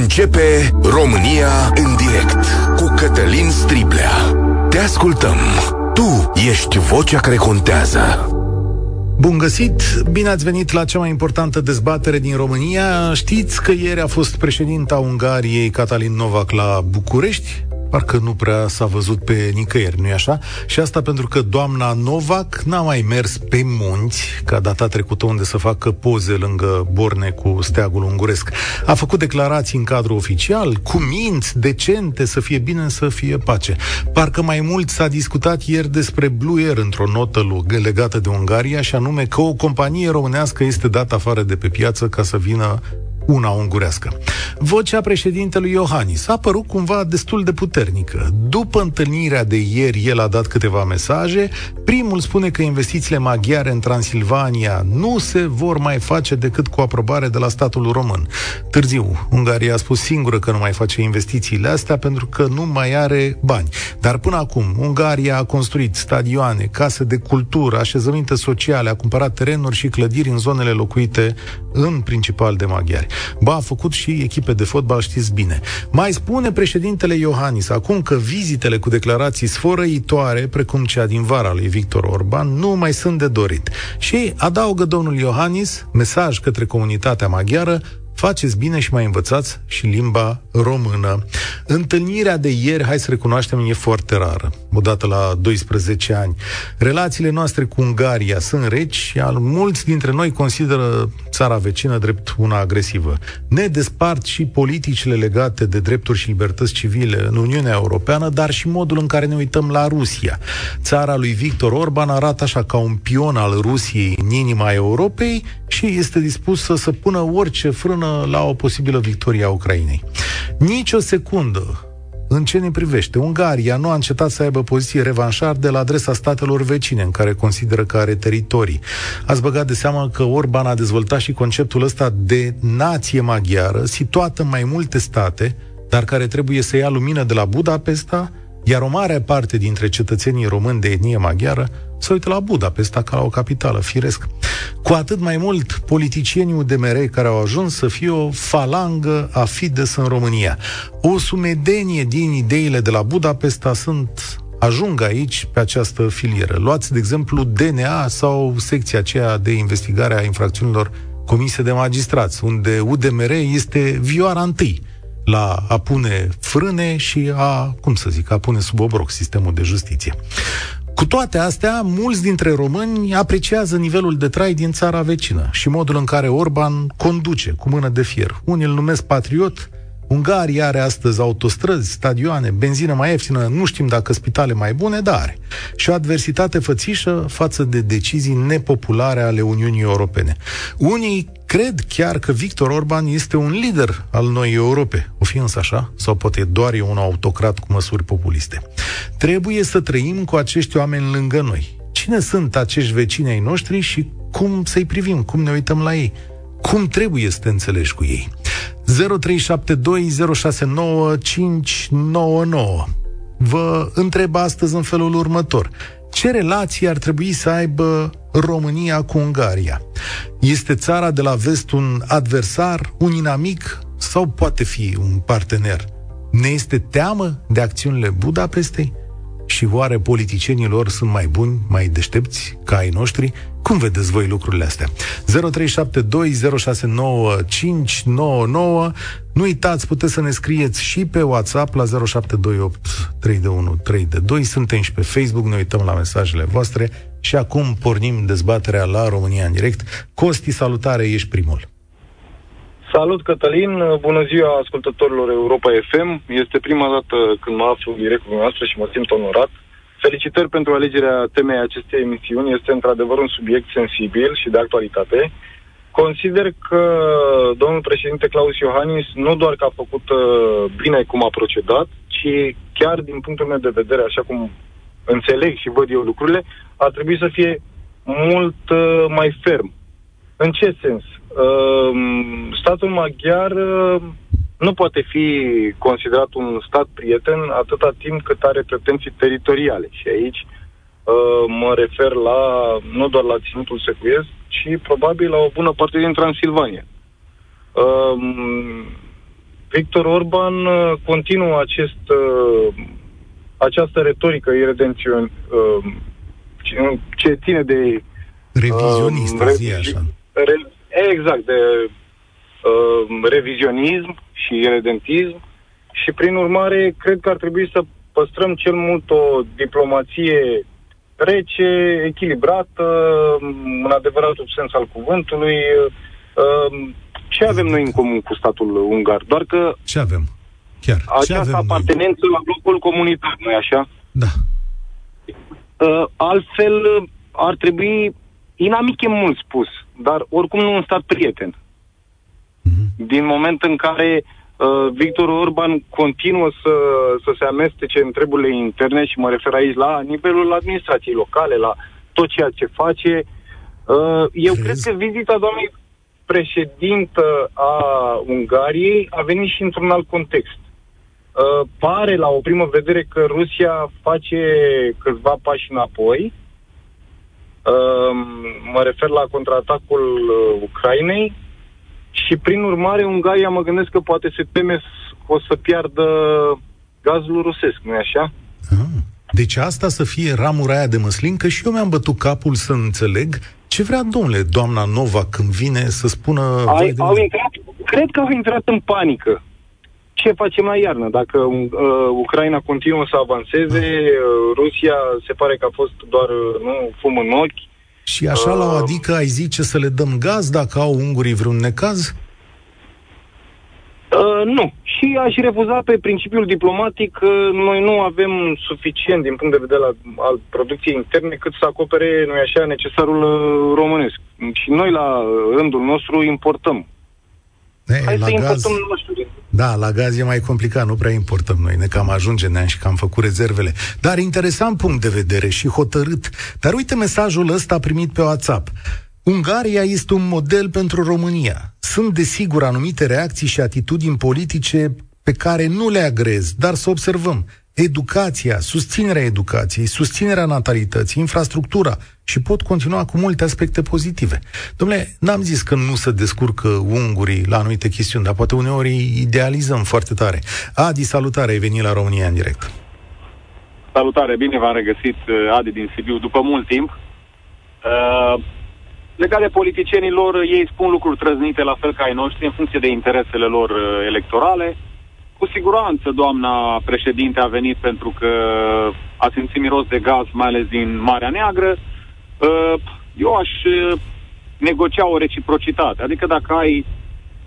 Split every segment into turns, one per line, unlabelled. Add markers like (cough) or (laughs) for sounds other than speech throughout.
Începe România în direct cu Cătălin Striblea. Te ascultăm. Tu ești vocea care contează.
Bun găsit! Bine ați venit la cea mai importantă dezbatere din România. Știți că ieri a fost președinta Ungariei Catalin Novak la București? Parcă nu prea s-a văzut pe nicăieri, nu-i așa? Și asta pentru că doamna Novak n-a mai mers pe munți, ca data trecută unde să facă poze lângă borne cu steagul unguresc. A făcut declarații în cadru oficial, cu minți, decente, să fie bine, să fie pace. Parcă mai mult s-a discutat ieri despre Blue Air într-o notă legată de Ungaria, și anume că o companie românească este dată afară de pe piață ca să vină una ungurească. Vocea președintelui Iohannis a părut cumva destul de puternică. După întâlnirea de ieri, el a dat câteva mesaje. Primul spune că investițiile maghiare în Transilvania nu se vor mai face decât cu aprobare de la statul român. Târziu, Ungaria a spus singură că nu mai face investițiile astea pentru că nu mai are bani. Dar până acum, Ungaria a construit stadioane, case de cultură, așezăminte sociale, a cumpărat terenuri și clădiri în zonele locuite în principal de maghiari. Ba, a făcut și echipe de fotbal, știți bine. Mai spune președintele Iohannis acum că vizitele cu declarații sfărăitoare, precum cea din vara lui Victor Orban, nu mai sunt de dorit. Și adaugă domnul Iohannis mesaj către comunitatea maghiară Faceți bine și mai învățați și limba română. Întâlnirea de ieri, hai să recunoaștem, e foarte rară, odată la 12 ani. Relațiile noastre cu Ungaria sunt reci și al mulți dintre noi consideră țara vecină drept una agresivă. Ne despart și politicile legate de drepturi și libertăți civile în Uniunea Europeană, dar și modul în care ne uităm la Rusia. Țara lui Victor Orban arată așa ca un pion al Rusiei în inima Europei și este dispusă să pună orice frână la o posibilă victorie a Ucrainei. Nici o secundă în ce ne privește, Ungaria nu a încetat să aibă poziție revanșar de la adresa statelor vecine, în care consideră că are teritorii. Ați băgat de seamă că Orban a dezvoltat și conceptul ăsta de nație maghiară, situată în mai multe state, dar care trebuie să ia lumină de la Budapesta, iar o mare parte dintre cetățenii români de etnie maghiară se uită la Budapesta ca la o capitală, firesc. Cu atât mai mult, politicienii UDMR care au ajuns să fie o falangă a Fides în România. O sumedenie din ideile de la Budapesta sunt ajung aici pe această filieră. Luați, de exemplu, DNA sau secția aceea de investigare a infracțiunilor comise de magistrați, unde UDMR este vioara întâi la a pune frâne și a, cum să zic, a pune sub obroc sistemul de justiție. Cu toate astea, mulți dintre români apreciază nivelul de trai din țara vecină și modul în care Orban conduce cu mână de fier. Unii îl numesc patriot, Ungaria are astăzi autostrăzi, stadioane, benzină mai ieftină, nu știm dacă spitale mai bune, dar are. Și o adversitate fățișă față de decizii nepopulare ale Uniunii Europene. Unii cred chiar că Victor Orban este un lider al noii Europe. O fi însă așa? Sau poate doar e un autocrat cu măsuri populiste? Trebuie să trăim cu acești oameni lângă noi. Cine sunt acești vecini ai noștri și cum să-i privim, cum ne uităm la ei? Cum trebuie să te înțelegi cu ei? 0372069599 Vă întreb astăzi în felul următor. Ce relații ar trebui să aibă România cu Ungaria? Este țara de la vest un adversar, un inamic sau poate fi un partener? Ne este teamă de acțiunile Budapestei? Și oare politicienii lor sunt mai buni, mai deștepți ca ai noștri? Cum vedeți voi lucrurile astea? 0372069599 Nu uitați, puteți să ne scrieți și pe WhatsApp la 0728 321 Suntem și pe Facebook, ne uităm la mesajele voastre și acum pornim dezbaterea la România în direct. Costi, salutare, ești primul.
Salut, Cătălin! Bună ziua ascultătorilor Europa FM! Este prima dată când mă aflu direct cu noastră și mă simt onorat. Felicitări pentru alegerea temei acestei emisiuni. Este într-adevăr un subiect sensibil și de actualitate. Consider că domnul președinte Claus Iohannis nu doar că a făcut uh, bine cum a procedat, ci chiar din punctul meu de vedere, așa cum înțeleg și văd eu lucrurile, ar trebui să fie mult uh, mai ferm. În ce sens? Uh, statul maghiar uh, nu poate fi considerat un stat prieten atâta timp cât are pretenții teritoriale. Și aici uh, mă refer la nu doar la ținutul secuiesc, ci probabil la o bună parte din Transilvania. Uh, Victor Orban uh, continuă acest, uh, această retorică iredențion, uh, ce, ce ține de...
Revizionistă, uh, zi așa. Re,
exact, de uh, revizionism și iredentism și prin urmare cred că ar trebui să păstrăm cel mult o diplomație rece, echilibrată, în adevăratul sens al cuvântului. Uh, ce avem noi în comun cu statul ungar? Doar că...
Ce avem? Chiar.
Această avem apartenență noi? la blocul comunitar, nu așa?
Da.
Uh, altfel, ar trebui, inamic e mult spus, dar oricum nu un stat prieten. Mm-hmm. Din moment în care uh, Victor Orban continuă să, să se amestece în treburile interne și mă refer aici la nivelul administrației locale, la tot ceea ce face, uh, eu Crezi? cred că vizita doamnei președintă a Ungariei a venit și într-un alt context. Uh, pare la o primă vedere că Rusia face câțiva pași înapoi. Uh, mă refer la contraatacul uh, Ucrainei și prin urmare Ungaria mă gândesc că poate se teme că o să piardă gazul rusesc, nu-i așa?
Ah, deci asta să fie ramura aia de măslin, că și eu mi-am bătut capul să înțeleg ce vrea, domnule, doamna Nova când vine să spună...
Ai, au intrat, cred că au intrat în panică. Ce facem la iarnă? Dacă uh, Ucraina continuă să avanseze, uh, Rusia se pare că a fost doar uh, nu, fum în ochi.
Și așa uh, la o adică ai zice să le dăm gaz dacă au ungurii vreun necaz?
Uh, nu. Și aș refuza pe principiul diplomatic că noi nu avem suficient din punct de vedere al, al producției interne cât să acopere, nu așa, necesarul uh, românesc. Și noi, la rândul nostru, importăm.
E, Hai la să gaz, importăm, nu știu. Da, la gaz e mai complicat, nu prea importăm noi, ne cam ajunge ne și că am făcut rezervele. Dar interesant punct de vedere și hotărât. Dar uite mesajul ăsta primit pe WhatsApp. Ungaria este un model pentru România. Sunt, desigur, anumite reacții și atitudini politice pe care nu le agrez, dar să observăm. Educația, susținerea educației, susținerea natalității, infrastructura și pot continua cu multe aspecte pozitive. Domnule, n-am zis că nu se descurcă ungurii la anumite chestiuni, dar poate uneori idealizăm foarte tare. Adi, salutare, ai venit la România în direct.
Salutare, bine v-am regăsit, Adi din Sibiu, după mult timp. Uh, Legat de politicienii lor, ei spun lucruri trăznite la fel ca ai noștri în funcție de interesele lor uh, electorale. Cu siguranță doamna președinte a venit pentru că a simțit miros de gaz, mai ales din Marea Neagră. Uh, eu aș uh, negocia o reciprocitate. Adică dacă ai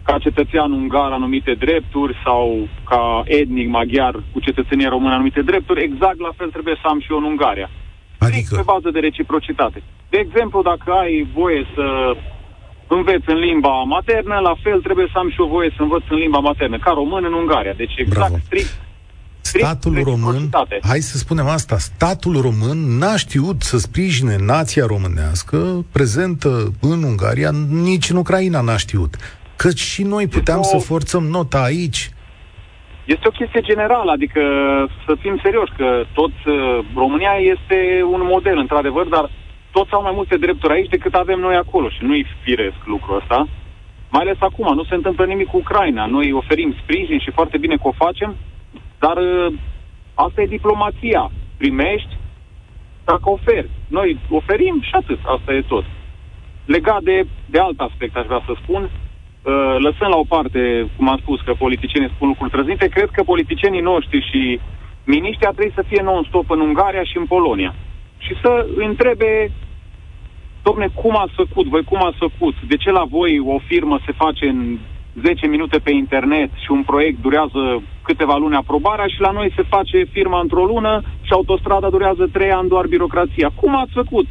ca cetățean ungar anumite drepturi sau ca etnic maghiar cu cetățenie română anumite drepturi, exact la fel trebuie să am și eu în Ungaria. Adică? Pe bază de reciprocitate. De exemplu, dacă ai voie să înveți în limba maternă, la fel trebuie să am și o voie să învăț în limba maternă, ca român în Ungaria. Deci exact Bravo. strict
Statul român, hai să spunem asta, statul român n-a știut să sprijine nația românească prezentă în Ungaria, nici în Ucraina n-a știut. Căci și noi puteam o... să forțăm nota aici,
este o chestie generală, adică să fim serioși că tot uh, România este un model, într-adevăr, dar toți au mai multe drepturi aici decât avem noi acolo și nu-i firesc lucrul ăsta. Mai ales acum, nu se întâmplă nimic cu Ucraina. Noi oferim sprijin și foarte bine că o facem, dar uh, asta e diplomația. Primești dacă oferi. Noi oferim și atât, asta e tot. Legat de, de alt aspect, aș vrea să spun, Uh, lăsând la o parte, cum am spus, că politicienii spun lucruri trăznite, cred că politicienii noștri și miniștrii ar trebui să fie non-stop în Ungaria și în Polonia. Și să întrebe, domne, cum ați făcut, voi cum ați făcut, de ce la voi o firmă se face în 10 minute pe internet și un proiect durează câteva luni aprobarea și la noi se face firma într-o lună și autostrada durează 3 ani doar birocrația. Cum ați făcut?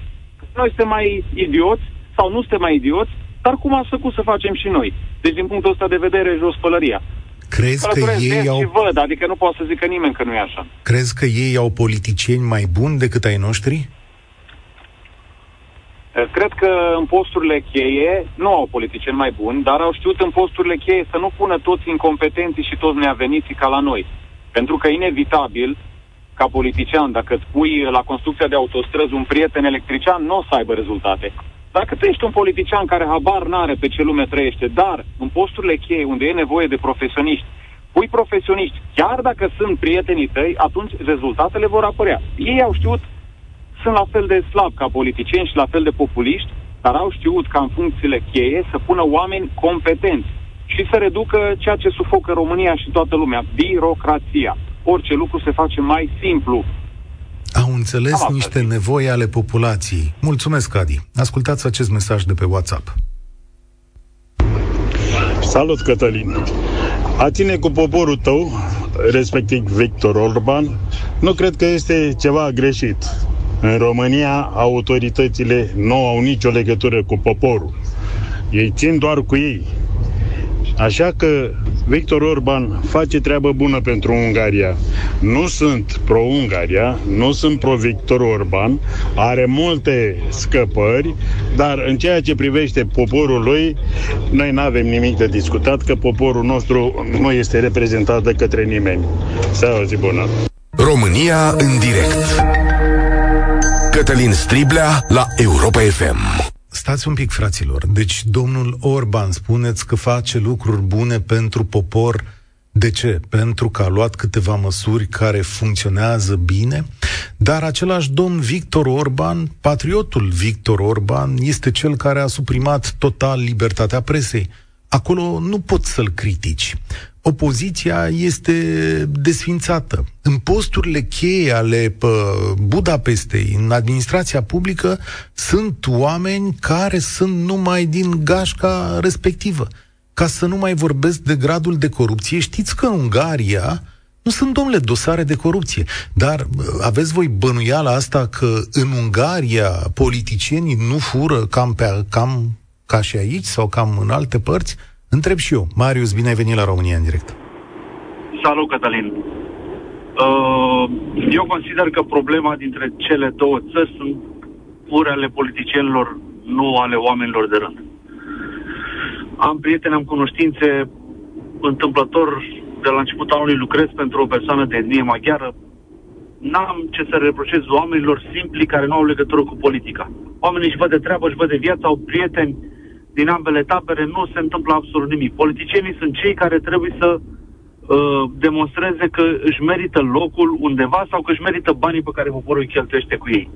Noi suntem mai idioți sau nu suntem mai idioți dar cum ați făcut să facem și noi? Deci, din punctul ăsta de vedere, jos pălăria.
Crezi că ei au...
Și văd, adică nu pot să zică nimeni că nu e așa.
Crezi că ei au politicieni mai buni decât ai noștri?
Cred că în posturile cheie nu au politicieni mai buni, dar au știut în posturile cheie să nu pună toți incompetenții și toți neaveniții ca la noi. Pentru că inevitabil, ca politician, dacă îți pui la construcția de autostrăzi un prieten electrician, nu o să aibă rezultate. Dacă tu ești un politician care habar n-are pe ce lume trăiește, dar în posturile cheie unde e nevoie de profesioniști, pui profesioniști, chiar dacă sunt prietenii tăi, atunci rezultatele vor apărea. Ei au știut, sunt la fel de slab ca politicieni și la fel de populiști, dar au știut ca în funcțiile cheie să pună oameni competenți și să reducă ceea ce sufocă România și toată lumea, birocrația. Orice lucru se face mai simplu.
Au înțeles Am niște nevoi ale populației. Mulțumesc, Adi. Ascultați acest mesaj de pe WhatsApp.
Salut, Cătălin! A ține cu poporul tău, respectiv Victor Orban, nu cred că este ceva greșit. În România, autoritățile nu au nicio legătură cu poporul. Ei țin doar cu ei. Așa că Victor Orban face treabă bună pentru Ungaria. Nu sunt pro-Ungaria, nu sunt pro-Victor Orban, are multe scăpări, dar în ceea ce privește poporul lui, noi nu avem nimic de discutat, că poporul nostru nu este reprezentat de către nimeni. Să o zi bună!
România în direct Cătălin Striblea la Europa FM
Stați un pic, fraților. Deci, domnul Orban, spuneți că face lucruri bune pentru popor. De ce? Pentru că a luat câteva măsuri care funcționează bine, dar același domn Victor Orban, patriotul Victor Orban, este cel care a suprimat total libertatea presei. Acolo nu poți să-l critici opoziția este desfințată. În posturile cheie ale Budapestei, în administrația publică, sunt oameni care sunt numai din gașca respectivă. Ca să nu mai vorbesc de gradul de corupție, știți că în Ungaria nu sunt, domnule, dosare de corupție. Dar aveți voi bănuiala asta că în Ungaria politicienii nu fură cam, pe, cam ca și aici sau cam în alte părți? Întreb și eu. Marius, bine ai venit la România în direct.
Salut, Cătălin. Uh, eu consider că problema dintre cele două țări sunt pure ale politicienilor, nu ale oamenilor de rând. Am prieteni, am cunoștințe, întâmplător, de la începutul anului lucrez pentru o persoană de etnie maghiară. N-am ce să reproșez oamenilor simpli care nu au legătură cu politica. Oamenii își văd de treabă, își văd de viață, au prieteni, din ambele tabere nu se întâmplă absolut nimic. Politicienii sunt cei care trebuie să uh, demonstreze că își merită locul undeva sau că își merită banii pe care poporul îi cheltuiește cu ei.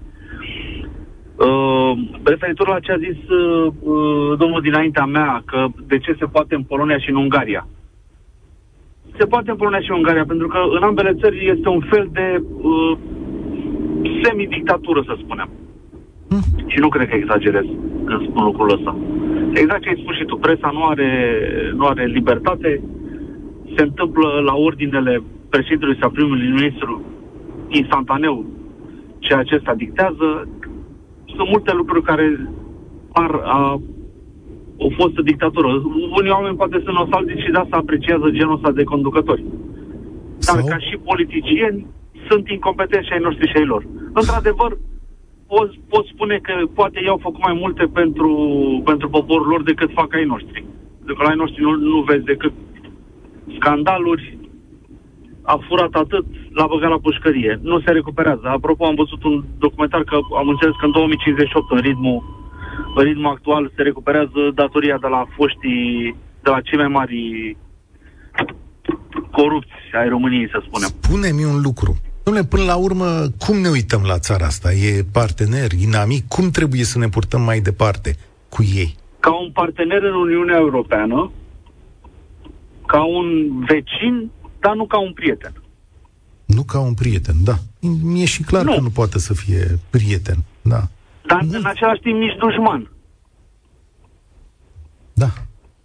Uh, referitor la ce a zis uh, uh, domnul dinaintea mea, că de ce se poate în Polonia și în Ungaria. Se poate în Polonia și în Ungaria, pentru că în ambele țări este un fel de uh, semi-dictatură, să spunem. Hmm. Și nu cred că exagerez când spun lucrul ăsta. Exact ce ai spus și tu, presa nu are, nu are libertate, se întâmplă la ordinele președintelui sau primului ministru instantaneu ce acesta dictează. Sunt multe lucruri care par a o fostă dictatură. Unii oameni poate sunt nostalgici și de asta apreciază genul ăsta de conducători. Dar ca și politicieni sunt incompetenți și ai noștri și ai lor. Într-adevăr, pot, pot spune că poate ei au făcut mai multe pentru, pentru poporul lor decât fac ai noștri. Pentru că la ai noștri nu, nu vezi decât scandaluri, a furat atât, l-a băgat la pușcărie. Nu se recuperează. Apropo, am văzut un documentar că am înțeles că în 2058, în ritmul, în ritmul actual, se recuperează datoria de la foștii, de la cei mai mari corupți ai României, să spunem.
Spune-mi un lucru. Dom'le, până la urmă, cum ne uităm la țara asta? E partener, inamic? Cum trebuie să ne purtăm mai departe cu ei?
Ca un partener în Uniunea Europeană, ca un vecin, dar nu ca un prieten.
Nu ca un prieten, da. Mi-e și clar nu. că nu poate să fie prieten, da.
Dar nu. în același timp nici dușman.
Da.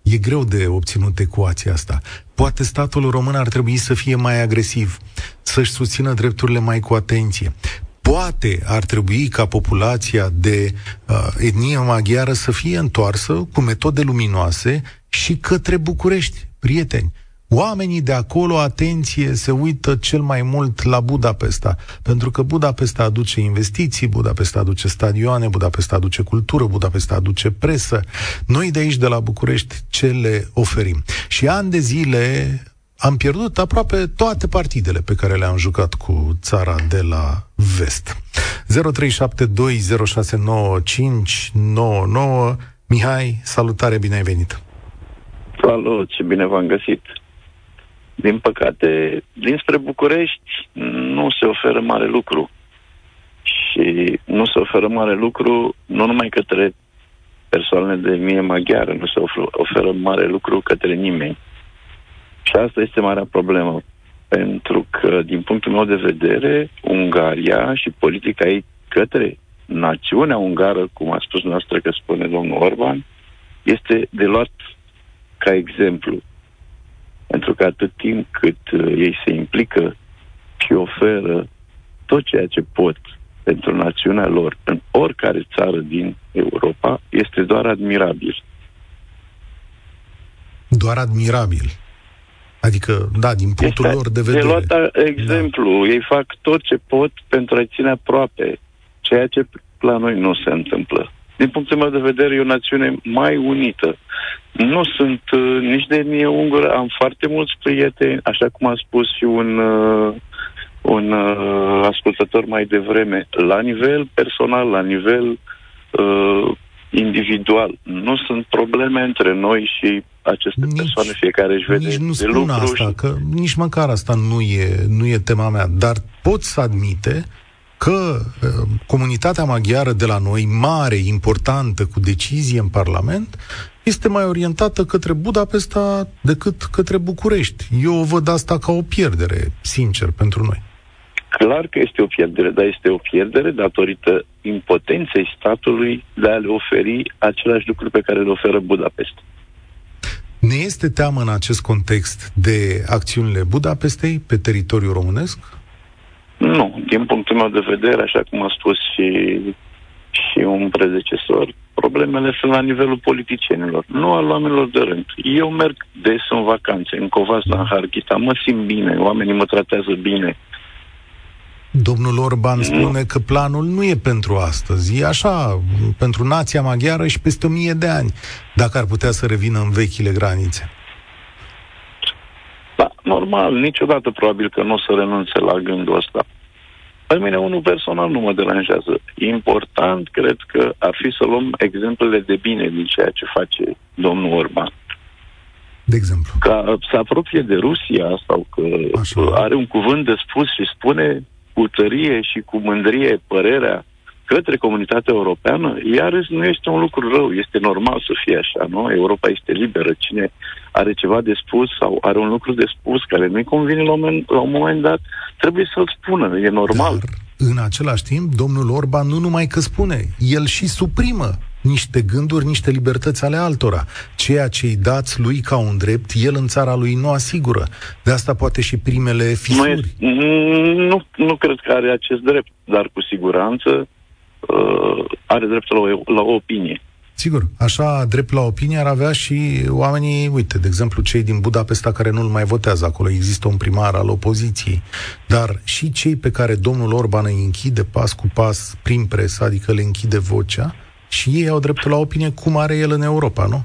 E greu de obținut ecuația asta. Poate statul român ar trebui să fie mai agresiv, să-și susțină drepturile mai cu atenție. Poate ar trebui ca populația de uh, etnie maghiară să fie întoarsă cu metode luminoase și către București, prieteni. Oamenii de acolo, atenție, se uită cel mai mult la Budapesta, pentru că Budapesta aduce investiții, Budapesta aduce stadioane, Budapesta aduce cultură, Budapesta aduce presă. Noi de aici, de la București, ce le oferim? Și ani de zile am pierdut aproape toate partidele pe care le-am jucat cu țara de la vest. 0372069599 Mihai, salutare, bine ai venit!
Salut, ce bine v-am găsit! Din păcate, dinspre București nu se oferă mare lucru. Și nu se oferă mare lucru nu numai către persoanele de mie maghiară, nu se oferă mare lucru către nimeni. Și asta este marea problemă. Pentru că, din punctul meu de vedere, Ungaria și politica ei către națiunea ungară, cum a spus noastră că spune domnul Orban, este de luat ca exemplu. Pentru că atât timp cât uh, ei se implică și oferă tot ceea ce pot pentru națiunea lor în oricare țară din Europa, este doar admirabil.
Doar admirabil. Adică, da, din punctul este lor de vedere. De
luat exemplu, da. ei fac tot ce pot pentru a ține aproape, ceea ce la noi nu se întâmplă. Din punctul meu de vedere, e o națiune mai unită. Nu sunt uh, nici de mie ungură, am foarte mulți prieteni, așa cum a spus și un, uh, un uh, ascultător mai devreme, la nivel personal, la nivel uh, individual. Nu sunt probleme între noi și aceste nici, persoane, fiecare își vede
nici nu
de lucru.
asta,
și...
că nici măcar asta nu e, nu e tema mea, dar pot să admite că uh, comunitatea maghiară de la noi, mare, importantă, cu decizie în Parlament, este mai orientată către Budapesta decât către București. Eu o văd asta ca o pierdere, sincer, pentru noi.
Clar că este o pierdere, dar este o pierdere datorită impotenței statului de a le oferi același lucruri pe care le oferă Budapesta.
Ne este teamă în acest context de acțiunile Budapestei pe teritoriul românesc?
Nu, din punctul meu de vedere, așa cum a spus și, și un predecesor, problemele sunt la nivelul politicienilor, nu al oamenilor de rând. Eu merg des în vacanțe, în Covasna, în Harghita, mă simt bine, oamenii mă tratează bine,
Domnul Orban spune că planul nu e pentru astăzi, e așa, pentru nația maghiară și peste o mie de ani, dacă ar putea să revină în vechile granițe.
Da, normal, niciodată probabil că nu o să renunțe la gândul ăsta. Pe mine, unul personal, nu mă deranjează. Important, cred că ar fi să luăm exemplele de bine din ceea ce face domnul Orban.
De exemplu?
Ca să apropie de Rusia sau că Așa. are un cuvânt de spus și spune cu tărie și cu mândrie părerea către comunitatea europeană, iarăși nu este un lucru rău, este normal să fie așa, nu? Europa este liberă, cine are ceva de spus sau are un lucru de spus care nu-i convine la un moment, la un moment dat, trebuie să-l spună, e normal. Dar,
în același timp, domnul Orban nu numai că spune, el și suprimă niște gânduri, niște libertăți ale altora. Ceea ce îi dați lui ca un drept, el în țara lui nu asigură. De asta poate și primele fisuri.
Nu, nu, nu cred că are acest drept, dar cu siguranță uh, are dreptul la o, la o opinie.
Sigur, așa drept la opinie ar avea și oamenii, uite, de exemplu, cei din Budapesta care nu-l mai votează acolo, există un primar al opoziției, dar și cei pe care domnul Orban îi închide pas cu pas prin presă, adică le închide vocea, și ei au dreptul la opinie cum are el în Europa, nu?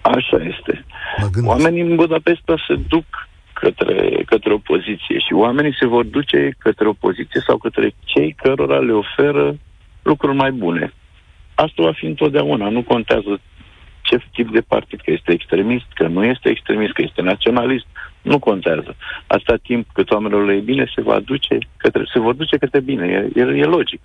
Așa este. Oamenii în Budapesta se duc către, către opoziție și oamenii se vor duce către opoziție sau către cei cărora le oferă lucruri mai bune. Asta va fi întotdeauna, nu contează ce tip de partid, că este extremist, că nu este extremist, că este naționalist, nu contează. Asta timp cât oamenilor le e bine, se va duce către, se vor duce către bine, e, e, e logic.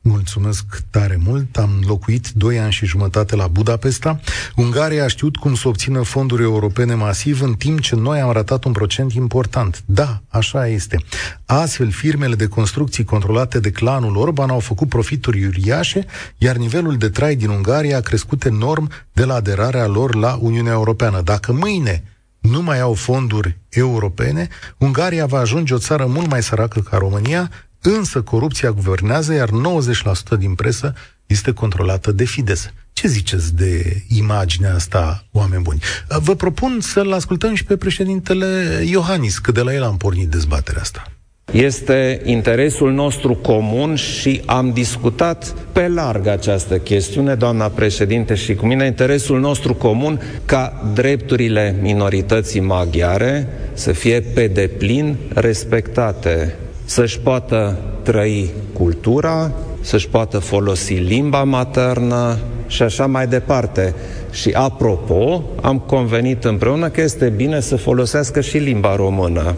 Mulțumesc tare mult. Am locuit doi ani și jumătate la Budapesta. Ungaria a știut cum să obțină fonduri europene masiv, în timp ce noi am ratat un procent important. Da, așa este. Astfel, firmele de construcții controlate de clanul Orban au făcut profituri uriașe, iar nivelul de trai din Ungaria a crescut enorm de la aderarea lor la Uniunea Europeană. Dacă mâine nu mai au fonduri europene, Ungaria va ajunge o țară mult mai săracă ca România, Însă corupția guvernează, iar 90% din presă este controlată de Fides. Ce ziceți de imaginea asta, oameni buni? Vă propun să-l ascultăm și pe președintele Iohannis, că de la el am pornit dezbaterea asta.
Este interesul nostru comun și am discutat pe larg această chestiune, doamna președinte și cu mine, interesul nostru comun ca drepturile minorității maghiare să fie pe deplin respectate să-și poată trăi cultura, să-și poată folosi limba maternă și așa mai departe. Și apropo, am convenit împreună că este bine să folosească și limba română.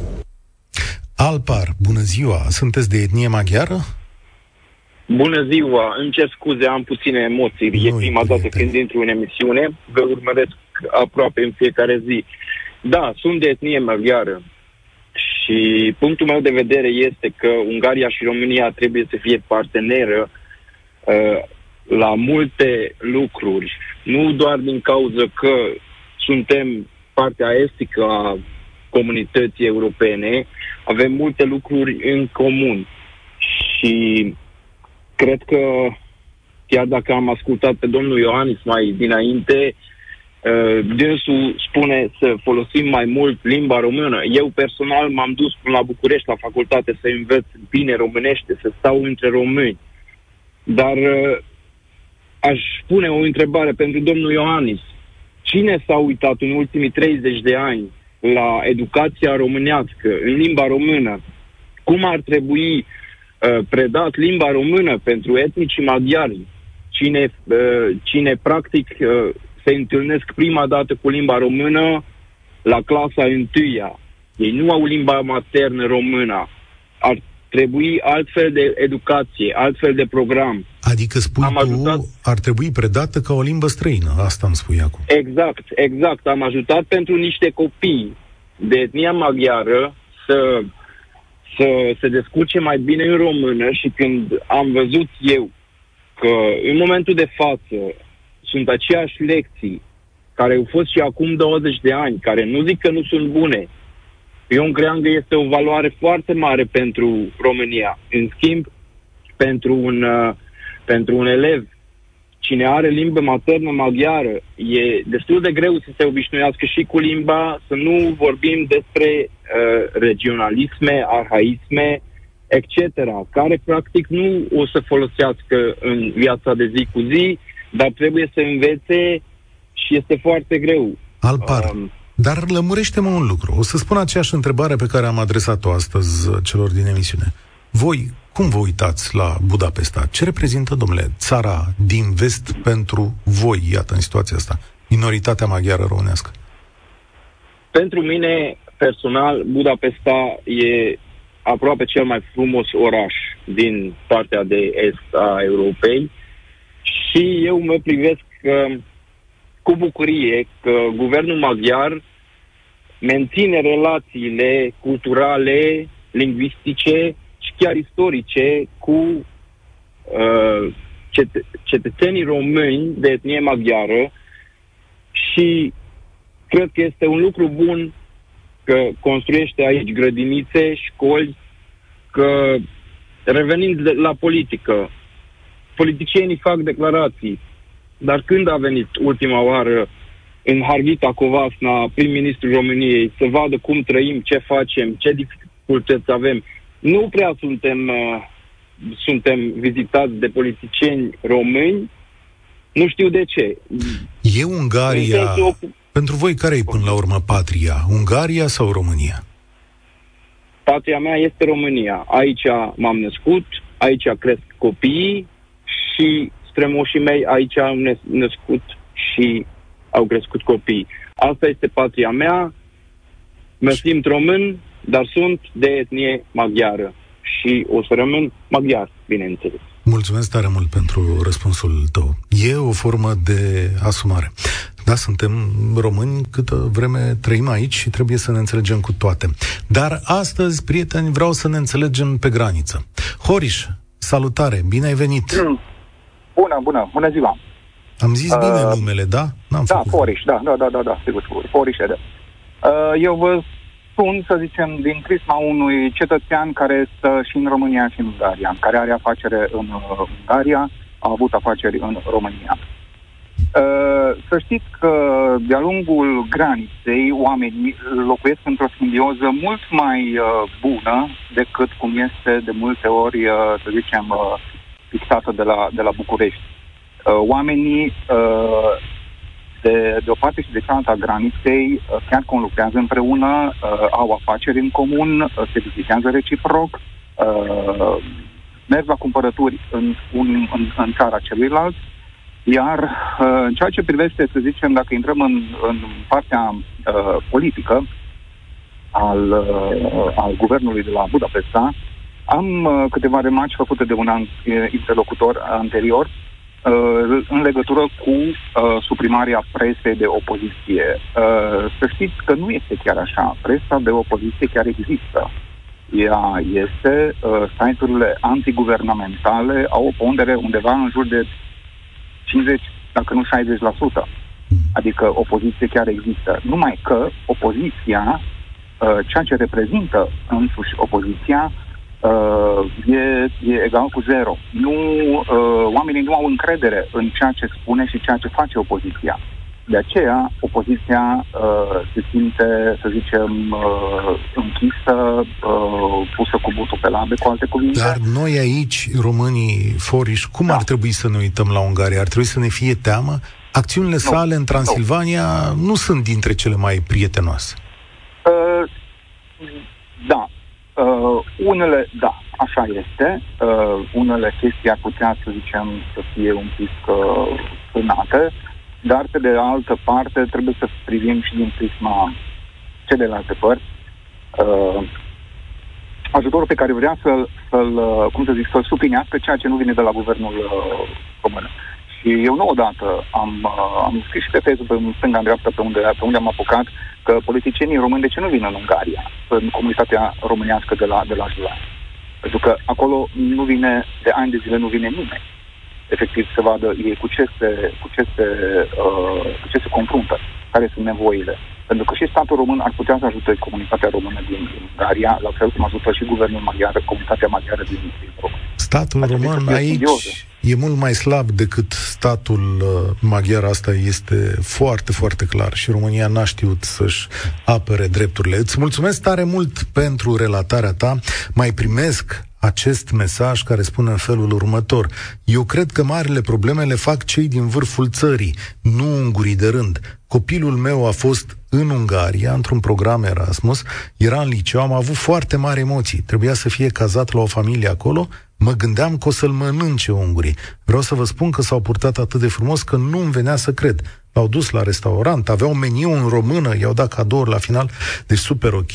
Alpar, bună ziua! Sunteți de etnie maghiară?
Bună ziua! Îmi cer scuze, am puține emoții. Nu e prima dată când intru în emisiune. Vă urmăresc aproape în fiecare zi. Da, sunt de etnie maghiară. Și punctul meu de vedere este că Ungaria și România trebuie să fie parteneră uh, la multe lucruri. Nu doar din cauza că suntem partea estică a comunității europene, avem multe lucruri în comun. Și cred că chiar dacă am ascultat pe domnul Ioanis mai dinainte, uh, dânsul spune să folosim mai mult limba română. Eu personal m-am dus până la București la facultate să învăț bine românește, să stau între români. Dar uh, aș pune o întrebare pentru domnul Ioanis. Cine s-a uitat în ultimii 30 de ani la educația românească, în limba română? Cum ar trebui uh, predat limba română pentru etnicii maghiari? Cine, uh, cine practic uh, se întâlnesc prima dată cu limba română la clasa întâia. Ei nu au limba maternă română. Ar trebui altfel de educație, altfel de program.
Adică spui Am tu, ajutat... ar trebui predată ca o limbă străină, asta îmi spui acum.
Exact, exact. Am ajutat pentru niște copii de etnia maghiară să, să se descurce mai bine în română și când am văzut eu că în momentul de față sunt aceeași lecții care au fost și acum 20 de ani, care nu zic că nu sunt bune, eu cream că este o valoare foarte mare pentru România. În schimb, pentru un, uh, pentru un elev cine are limbă maternă maghiară, e destul de greu să se obișnuiască și cu limba, să nu vorbim despre uh, regionalisme, arhaisme, etc., care practic nu o să folosească în viața de zi cu zi, dar trebuie să învețe și este foarte greu.
Alpar, um, dar lămurește-mă un lucru. O să spun aceeași întrebare pe care am adresat-o astăzi celor din emisiune. Voi, cum vă uitați la Budapesta? Ce reprezintă, domnule, țara din vest pentru voi, iată, în situația asta? Minoritatea maghiară românească.
Pentru mine, personal, Budapesta e aproape cel mai frumos oraș din partea de est a Europei și eu mă privesc uh, cu bucurie că guvernul maghiar menține relațiile culturale, lingvistice și chiar istorice cu uh, cet- cetățenii români de etnie maghiară și cred că este un lucru bun că construiește aici grădinițe, școli, că revenind la politică, politicienii fac declarații, dar când a venit ultima oară în Harghita Covasna, prim-ministrul României, să vadă cum trăim, ce facem, ce dificultăți avem, nu prea suntem, uh, suntem vizitați de politicieni români, nu știu de ce.
E Ungaria... Pentru voi care e până la urmă patria? Ungaria sau România?
Patria mea este România. Aici m-am născut, aici cresc copiii și strămoșii mei aici au născut și au crescut copii. Asta este patria mea, mă simt român, dar sunt de etnie maghiară și o să rămân maghiar, bineînțeles.
Mulțumesc tare mult pentru răspunsul tău. E o formă de asumare. Da, suntem români câtă vreme trăim aici și trebuie să ne înțelegem cu toate. Dar astăzi, prieteni, vreau să ne înțelegem pe graniță. Horiș, salutare, bine ai venit! Mm.
Bună, bună, bună ziua!
Am zis uh, bine numele, da?
N-am da, Foriș, da, da, da, da, da, sigur, Foriș, da. Uh, eu vă spun, să zicem, din prisma unui cetățean care stă și în România și în Ungaria, care are afacere în uh, Ungaria, a avut afaceri în România. Uh, să știți că de-a lungul graniței oamenii locuiesc într-o simbioză mult mai uh, bună decât cum este de multe ori, uh, să zicem, uh, fixată de la, de la București. Uh, oamenii uh, de, de o parte și de cealaltă a graniței uh, chiar conlucrează împreună, au afaceri în comun, se vizitează reciproc, merg la cumpărături în, un, în, în țara celuilalt, Iar uh, în ceea ce privește, să zicem, dacă intrăm în, în partea uh, politică al, uh, al guvernului de la Budapesta, am uh, câteva remarci făcute de un an, interlocutor anterior uh, în legătură cu uh, suprimarea presei de opoziție. Uh, să știți că nu este chiar așa. Presa de opoziție chiar există. Ea este, uh, site-urile antiguvernamentale au o pondere undeva în jur de 50, dacă nu 60%. Adică opoziție chiar există. Numai că opoziția, uh, ceea ce reprezintă însuși opoziția, uh, e, e egal cu zero. Nu, uh, oamenii nu au încredere în ceea ce spune și ceea ce face opoziția. De aceea, opoziția uh, se simte, să zicem, uh, închisă, uh, pusă cu butul pe labe, cu alte cuvinte.
Dar noi aici, românii foriși, cum da. ar trebui să ne uităm la Ungaria? Ar trebui să ne fie teamă? Acțiunile nu. sale în Transilvania nu. nu sunt dintre cele mai prietenoase.
Uh, da. Uh, unele, da, așa este. Uh, unele chestii ar putea, să zicem, să fie un pic uh, sânate. Dar, pe de altă parte, trebuie să privim și din prisma celelalte părți. Uh, ajutorul pe care vrea să-l, să-l, uh, cum să zic, să-l suplinească ceea ce nu vine de la guvernul uh, român. Și eu nu odată am, uh, am scris și pe Facebook, în stânga, în dreapta, pe unde, pe unde am apucat, că politicienii români de ce nu vin în Ungaria, în comunitatea românească de la, de la Julai. Pentru că acolo nu vine, de ani de zile nu vine nimeni efectiv să vadă ei cu ce se, cu ce se, uh, cu ce se confruntă, care sunt nevoile. Pentru că și statul român ar putea să ajute comunitatea română din Ungaria, la fel cum ajută și guvernul maghiar, comunitatea maghiară din România.
Statul Asta român aici simbioză. e mult mai slab decât statul uh, maghiar, asta este foarte, foarte clar și România n-a știut să-și apere drepturile. Îți mulțumesc tare mult pentru relatarea ta. Mai primesc acest mesaj care spune în felul următor. Eu cred că marile probleme le fac cei din vârful țării, nu ungurii de rând. Copilul meu a fost în Ungaria, într-un program Erasmus, era în liceu, am avut foarte mari emoții. Trebuia să fie cazat la o familie acolo, mă gândeam că o să-l mănânce ungurii. Vreau să vă spun că s-au purtat atât de frumos că nu îmi venea să cred. L-au dus la restaurant, aveau meniu în română, i-au dat cadouri la final. Deci super ok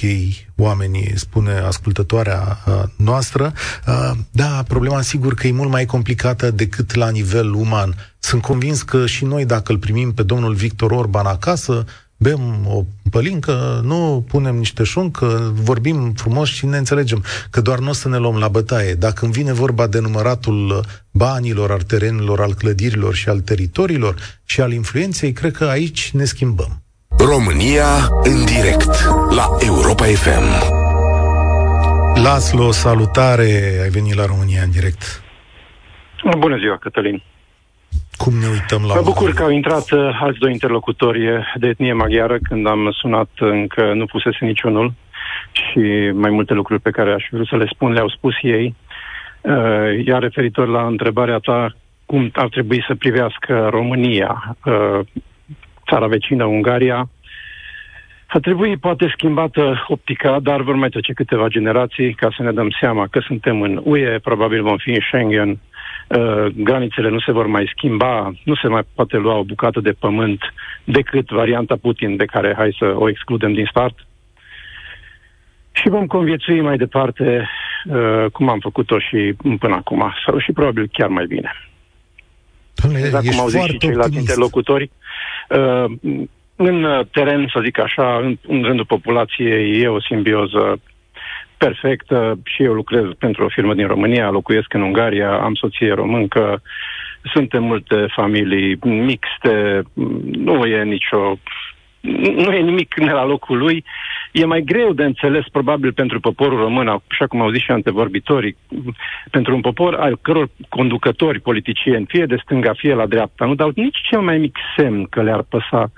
oamenii, spune ascultătoarea uh, noastră. Uh, da, problema sigur că e mult mai complicată decât la nivel uman. Sunt convins că și noi, dacă îl primim pe domnul Victor Orban acasă, bem o pălincă, nu punem niște șuncă, vorbim frumos și ne înțelegem că doar nu o să ne luăm la bătaie. Dacă îmi vine vorba de număratul banilor, al terenilor, al clădirilor și al teritoriilor și al influenței, cred că aici ne schimbăm.
România în direct la Europa FM.
Laslo, salutare, ai venit la România în direct.
Bună ziua, Cătălin.
Cum ne uităm la...
Mă bucur că au intrat uh, alți doi interlocutori de etnie maghiară când am sunat încă nu pusese niciunul. Și mai multe lucruri pe care aș vrea să le spun le-au spus ei. Uh, iar referitor la întrebarea ta, cum ar trebui să privească România, uh, țara vecină, Ungaria, ar trebui poate schimbată optica, dar vor mai trece câteva generații ca să ne dăm seama că suntem în UE, probabil vom fi în Schengen, Uh, granițele nu se vor mai schimba, nu se mai poate lua o bucată de pământ decât varianta Putin, de care hai să o excludem din start. Și vom conviețui mai departe uh, cum am făcut-o și până acum, sau și probabil chiar mai bine.
Doamne, exact
cum au zis și ceilalți interlocutori, uh, în teren, să zic așa, în, în rândul populației e o simbioză perfectă și eu lucrez pentru o firmă din România, locuiesc în Ungaria, am soție româncă, suntem multe familii mixte, nu e nicio nu e nimic ne la locul lui. E mai greu de înțeles, probabil, pentru poporul român, așa cum au zis și antevorbitorii, pentru un popor al căror conducători politicieni, fie de stânga, fie la dreapta, nu dau nici cel mai mic semn că le-ar păsa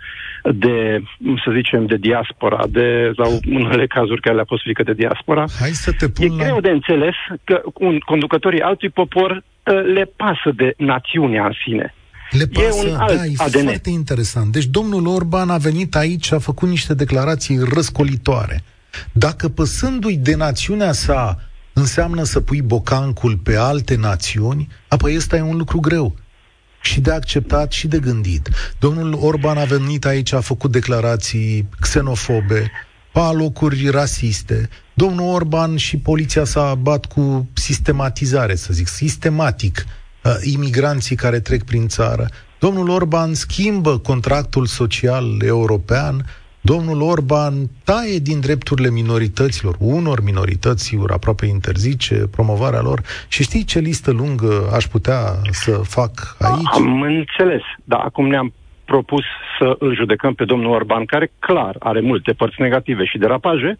de, să zicem, de diaspora, de, sau în unele cazuri care le-a fost frică de diaspora.
Hai să te pun
e la... greu de înțeles că un, conducătorii altui popor ă, le pasă de națiunea în sine.
Le pasă, e un alt da, e ADN. foarte interesant. Deci domnul Orban a venit aici, a făcut niște declarații răscolitoare. Dacă păsându-i de națiunea sa înseamnă să pui bocancul pe alte națiuni, apoi ăsta e un lucru greu. și de acceptat și de gândit. Domnul Orban a venit aici, a făcut declarații xenofobe, palocuri rasiste. Domnul Orban și poliția s-a bat cu sistematizare, să zic, sistematic, uh, imigranții care trec prin țară. Domnul Orban schimbă contractul social european, Domnul Orban taie din drepturile minorităților, unor minorități, sigur, aproape interzice promovarea lor. Și știi ce listă lungă aș putea să fac aici?
Am înțeles, dar acum ne-am propus să îl judecăm pe domnul Orban, care clar are multe părți negative și derapaje,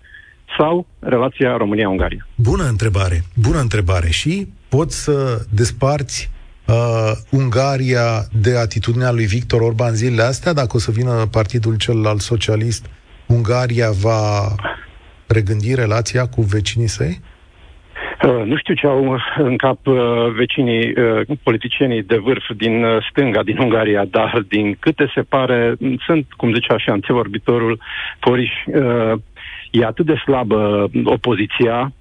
sau relația România-Ungaria?
Bună întrebare, bună întrebare. Și poți să desparți uh, Ungaria de atitudinea lui Victor Orban zilele astea, dacă o să vină partidul celălalt socialist, Ungaria va regândi relația cu vecinii săi?
Uh, nu știu ce au în cap uh, vecinii uh, politicienii de vârf din uh, stânga, din Ungaria, dar din câte se pare, sunt, cum zicea și antevorbitorul Poriș, uh, e atât de slabă opoziția,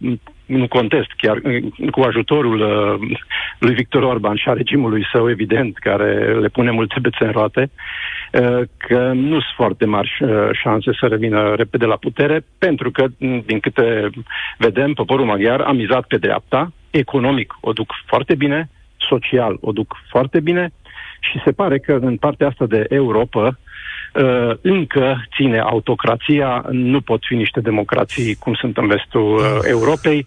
nu contest, chiar cu ajutorul uh, lui Victor Orban și a regimului său, evident, care le pune multe bețe în roate, uh, că nu sunt foarte mari uh, șanse să revină repede la putere, pentru că, din câte vedem, poporul maghiar a mizat pe dreapta, economic o duc foarte bine, social o duc foarte bine și se pare că în partea asta de Europa, uh, încă ține autocrația, nu pot fi niște democrații cum sunt în vestul uh, Europei.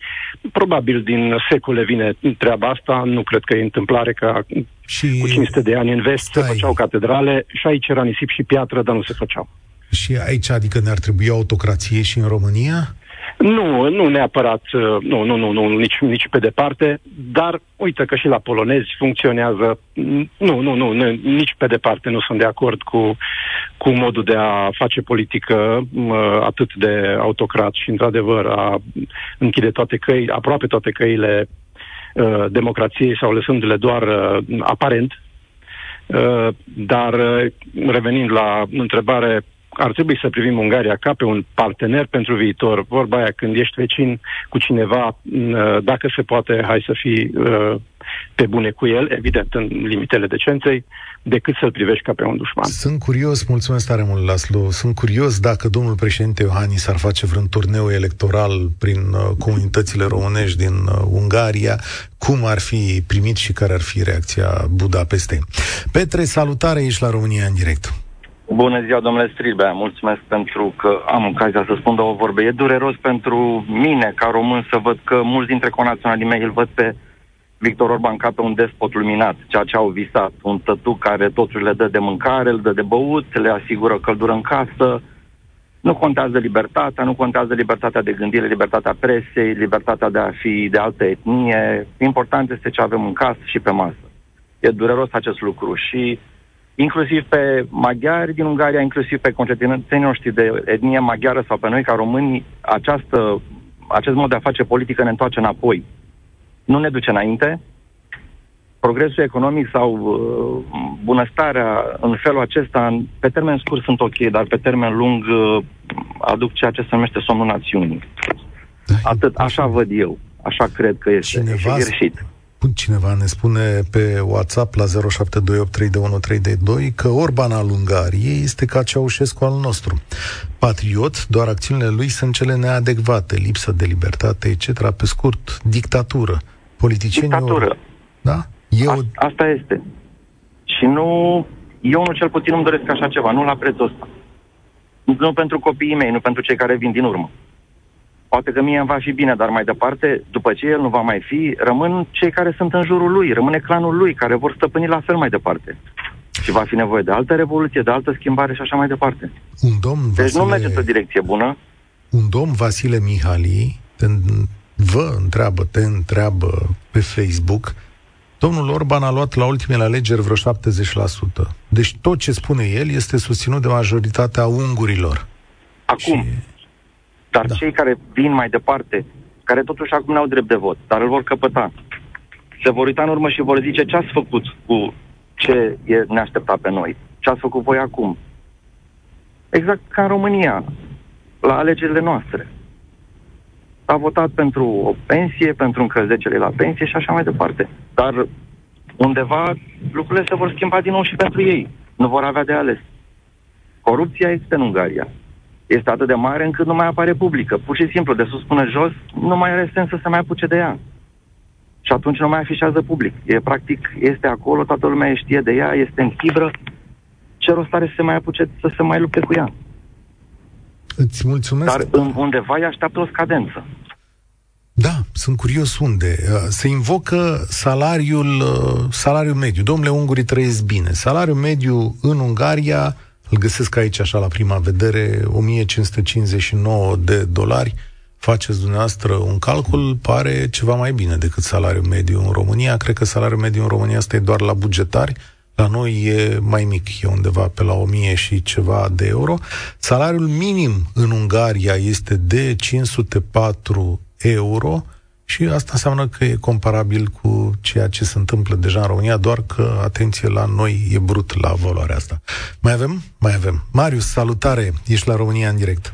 Probabil din secole vine treaba asta, nu cred că e întâmplare că și... cu 500 de ani în vest Stai. se făceau catedrale și aici era nisip și piatră, dar nu se făceau.
Și aici, adică ne-ar trebui autocrație și în România?
Nu, nu neapărat, uh, nu, nu, nu, nu nici, nici pe departe, dar uite că și la polonezi funcționează, nu, nu, nu, nici pe departe nu sunt de acord cu, cu modul de a face politică uh, atât de autocrat și, într-adevăr, a închide toate căi, aproape toate căile uh, democrației sau lăsându-le doar aparent. Dar revenind la întrebare, ar trebui să privim Ungaria ca pe un partener pentru viitor. Vorba aia, când ești vecin cu cineva, uh, dacă se poate, hai să fii uh, pe bune cu el, evident, în limitele decenței, decât să-l privești ca pe un dușman.
Sunt curios, mulțumesc tare mult, Laslo, sunt curios dacă domnul președinte Iohannis ar face vreun turneu electoral prin uh, comunitățile românești din Ungaria, cum ar fi primit și care ar fi reacția Budapestei. Petre, salutare, ești la România în direct.
Bună ziua, domnule Strilbea. Mulțumesc pentru că am ocazia să spun două vorbe. E dureros pentru mine, ca român, să văd că mulți dintre conaționalii mei îl văd pe Victor Orban ca pe un despot luminat, ceea ce au visat. Un tătu care totul le dă de mâncare, îl dă de băut, le asigură căldură în casă. Nu contează libertatea, nu contează libertatea de gândire, libertatea presei, libertatea de a fi de altă etnie. Important este ce avem în casă și pe masă. E dureros acest lucru și inclusiv pe maghiari din Ungaria, inclusiv pe concetățenii noștri de etnie maghiară sau pe noi ca români, această, acest mod de a face politică ne întoarce înapoi. Nu ne duce înainte. Progresul economic sau uh, bunăstarea în felul acesta, pe termen scurt sunt ok, dar pe termen lung uh, aduc ceea ce se numește somnul națiunii. Da, Atât, așa văd eu. Așa cred că este. Cineva, și greșit
cineva ne spune pe WhatsApp la 07283132 că Orban al Ungariei este ca Ceaușescu al nostru. Patriot, doar acțiunile lui sunt cele neadecvate, lipsă de libertate, etc. Pe scurt, dictatură. Politicienii...
Dictatură.
Da?
Eu... A- asta este. Și nu... Eu nu cel puțin îmi doresc așa ceva, nu la prețul ăsta. Nu pentru copiii mei, nu pentru cei care vin din urmă. Poate că mie îmi va fi bine, dar mai departe, după ce el nu va mai fi, rămân cei care sunt în jurul lui, rămâne clanul lui, care vor stăpâni la fel mai departe. Și va fi nevoie de altă revoluție, de altă schimbare și așa mai departe.
Un domn
Vasile... Deci nu merge într-o direcție bună.
Un domn Vasile Mihali te, vă întreabă, te întreabă pe Facebook Domnul Orban a luat la ultimele alegeri vreo 70%. Deci tot ce spune el este susținut de majoritatea ungurilor.
Acum, și... Dar da. cei care vin mai departe, care totuși acum nu au drept de vot, dar îl vor căpăta, se vor uita în urmă și vor zice ce ați făcut cu ce e neașteptat pe noi, ce ați făcut voi acum. Exact ca în România, la alegerile noastre. A votat pentru o pensie, pentru încălzecele la pensie și așa mai departe. Dar undeva lucrurile se vor schimba din nou și pentru ei. Nu vor avea de ales. Corupția este în Ungaria. Este atât de mare încât nu mai apare publică. Pur și simplu, de sus până jos, nu mai are sens să se mai apuce de ea. Și atunci nu mai afișează public. E practic, este acolo, toată lumea știe de ea, este în fibră. Ce rost are să se mai apuce să se mai lupte cu ea?
Îți mulțumesc.
Dar undeva îi așteaptă o scadență.
Da, sunt curios unde. Uh, se invocă salariul, uh, salariul mediu. Domnule, ungurii trăiesc bine. Salariul mediu în Ungaria, îl găsesc aici așa la prima vedere, 1559 de dolari. Faceți dumneavoastră un calcul, pare ceva mai bine decât salariul mediu în România. Cred că salariul mediu în România asta e doar la bugetari. La noi e mai mic, e undeva pe la 1000 și ceva de euro. Salariul minim în Ungaria este de 504 euro și asta înseamnă că e comparabil cu ceea ce se întâmplă deja în România, doar că, atenție, la noi e brut la valoarea asta. Mai avem? Mai avem. Marius, salutare! Ești la România în direct.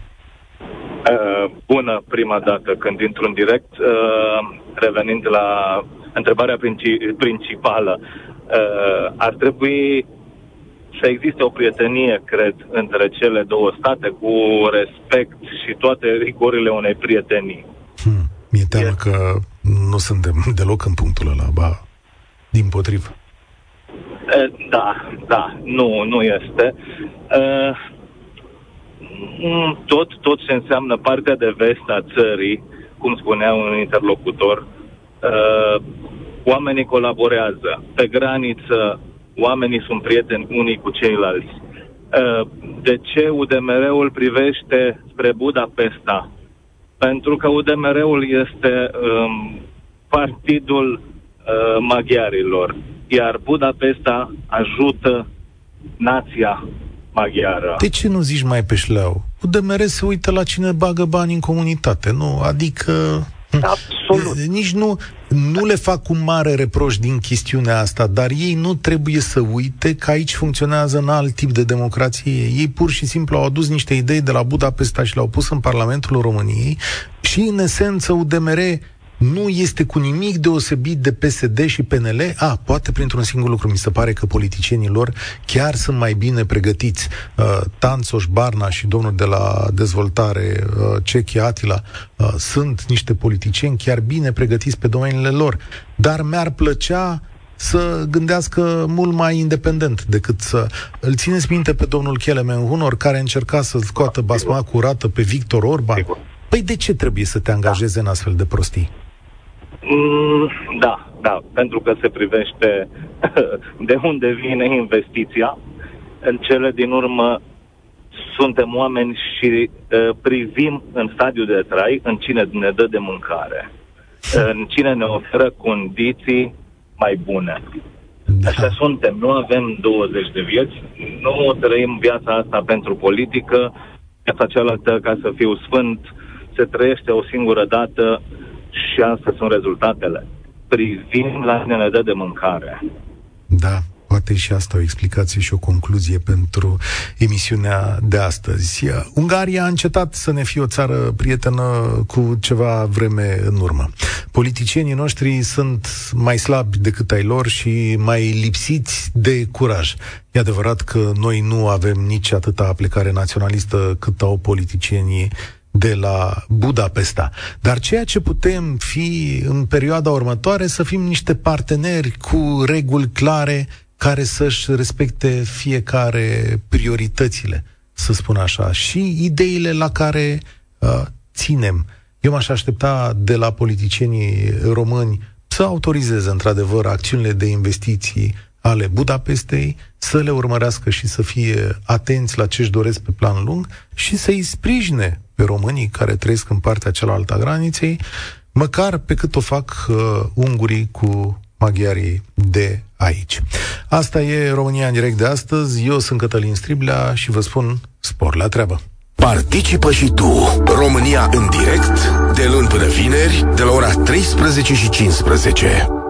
Uh, bună prima dată când intru în direct. Uh, revenind la întrebarea princi- principală, uh, ar trebui să existe o prietenie, cred, între cele două state, cu respect și toate rigorile unei prietenii.
Hmm. Mi-e teamă e... că nu suntem (laughs) deloc în punctul ăla, ba, din potrivă.
Da, da, nu, nu este. Tot, tot ce înseamnă partea de vest a țării, cum spunea un interlocutor, oamenii colaborează. Pe graniță, oamenii sunt prieteni unii cu ceilalți. De ce UDMR-ul privește spre Budapesta pentru că UDMR-ul este um, partidul uh, maghiarilor, iar Budapesta ajută nația maghiară.
De ce nu zici mai pe șleau? UDMR se uită la cine bagă bani în comunitate, nu? Adică
Absolut.
Nici nu, nu le fac un mare reproș din chestiunea asta, dar ei nu trebuie să uite că aici funcționează în alt tip de democrație. Ei pur și simplu au adus niște idei de la Budapesta și le-au pus în Parlamentul României și, în esență, UDMR nu este cu nimic deosebit de PSD și PNL. A, poate printr-un singur lucru. Mi se pare că politicienii lor chiar sunt mai bine pregătiți. Uh, Tanțoș, Barna și domnul de la dezvoltare, uh, Cechi Atila, uh, sunt niște politicieni chiar bine pregătiți pe domeniile lor. Dar mi-ar plăcea să gândească mult mai independent decât să... Îl țineți minte pe domnul Chelemen Hunor, care încerca să scoată basma curată pe Victor Orban? Păi de ce trebuie să te angajeze în astfel de prostii?
Mm, da, da, pentru că se privește (laughs) de unde vine investiția. În cele din urmă suntem oameni și uh, privim în stadiul de trai, în cine ne dă de mâncare, în cine ne oferă condiții mai bune. Da. Așa suntem, nu avem 20 de vieți, nu trăim viața asta pentru politică, viața cealaltă, ca să fiu sfânt, se trăiește o singură dată și astea sunt rezultatele. Privim la cine ne dă de mâncare.
Da, poate și asta o explicație și o concluzie pentru emisiunea de astăzi. Ungaria a încetat să ne fie o țară prietenă cu ceva vreme în urmă. Politicienii noștri sunt mai slabi decât ai lor și mai lipsiți de curaj. E adevărat că noi nu avem nici atâta aplicare naționalistă cât au politicienii de la Budapesta. Dar ceea ce putem fi în perioada următoare să fim niște parteneri cu reguli clare care să-și respecte fiecare prioritățile, să spun așa, și ideile la care uh, ținem. Eu m-aș aștepta de la politicienii români să autorizeze într-adevăr acțiunile de investiții ale Budapestei, să le urmărească și să fie atenți la ce își doresc pe plan lung și să-i sprijine pe românii care trăiesc în partea cealaltă a graniței, măcar pe cât o fac uh, ungurii cu maghiarii de aici. Asta e România în direct de astăzi. Eu sunt Cătălin Striblea și vă spun spor la treabă.
Participă și tu, România în direct, de luni până vineri, de la ora 13 și 15.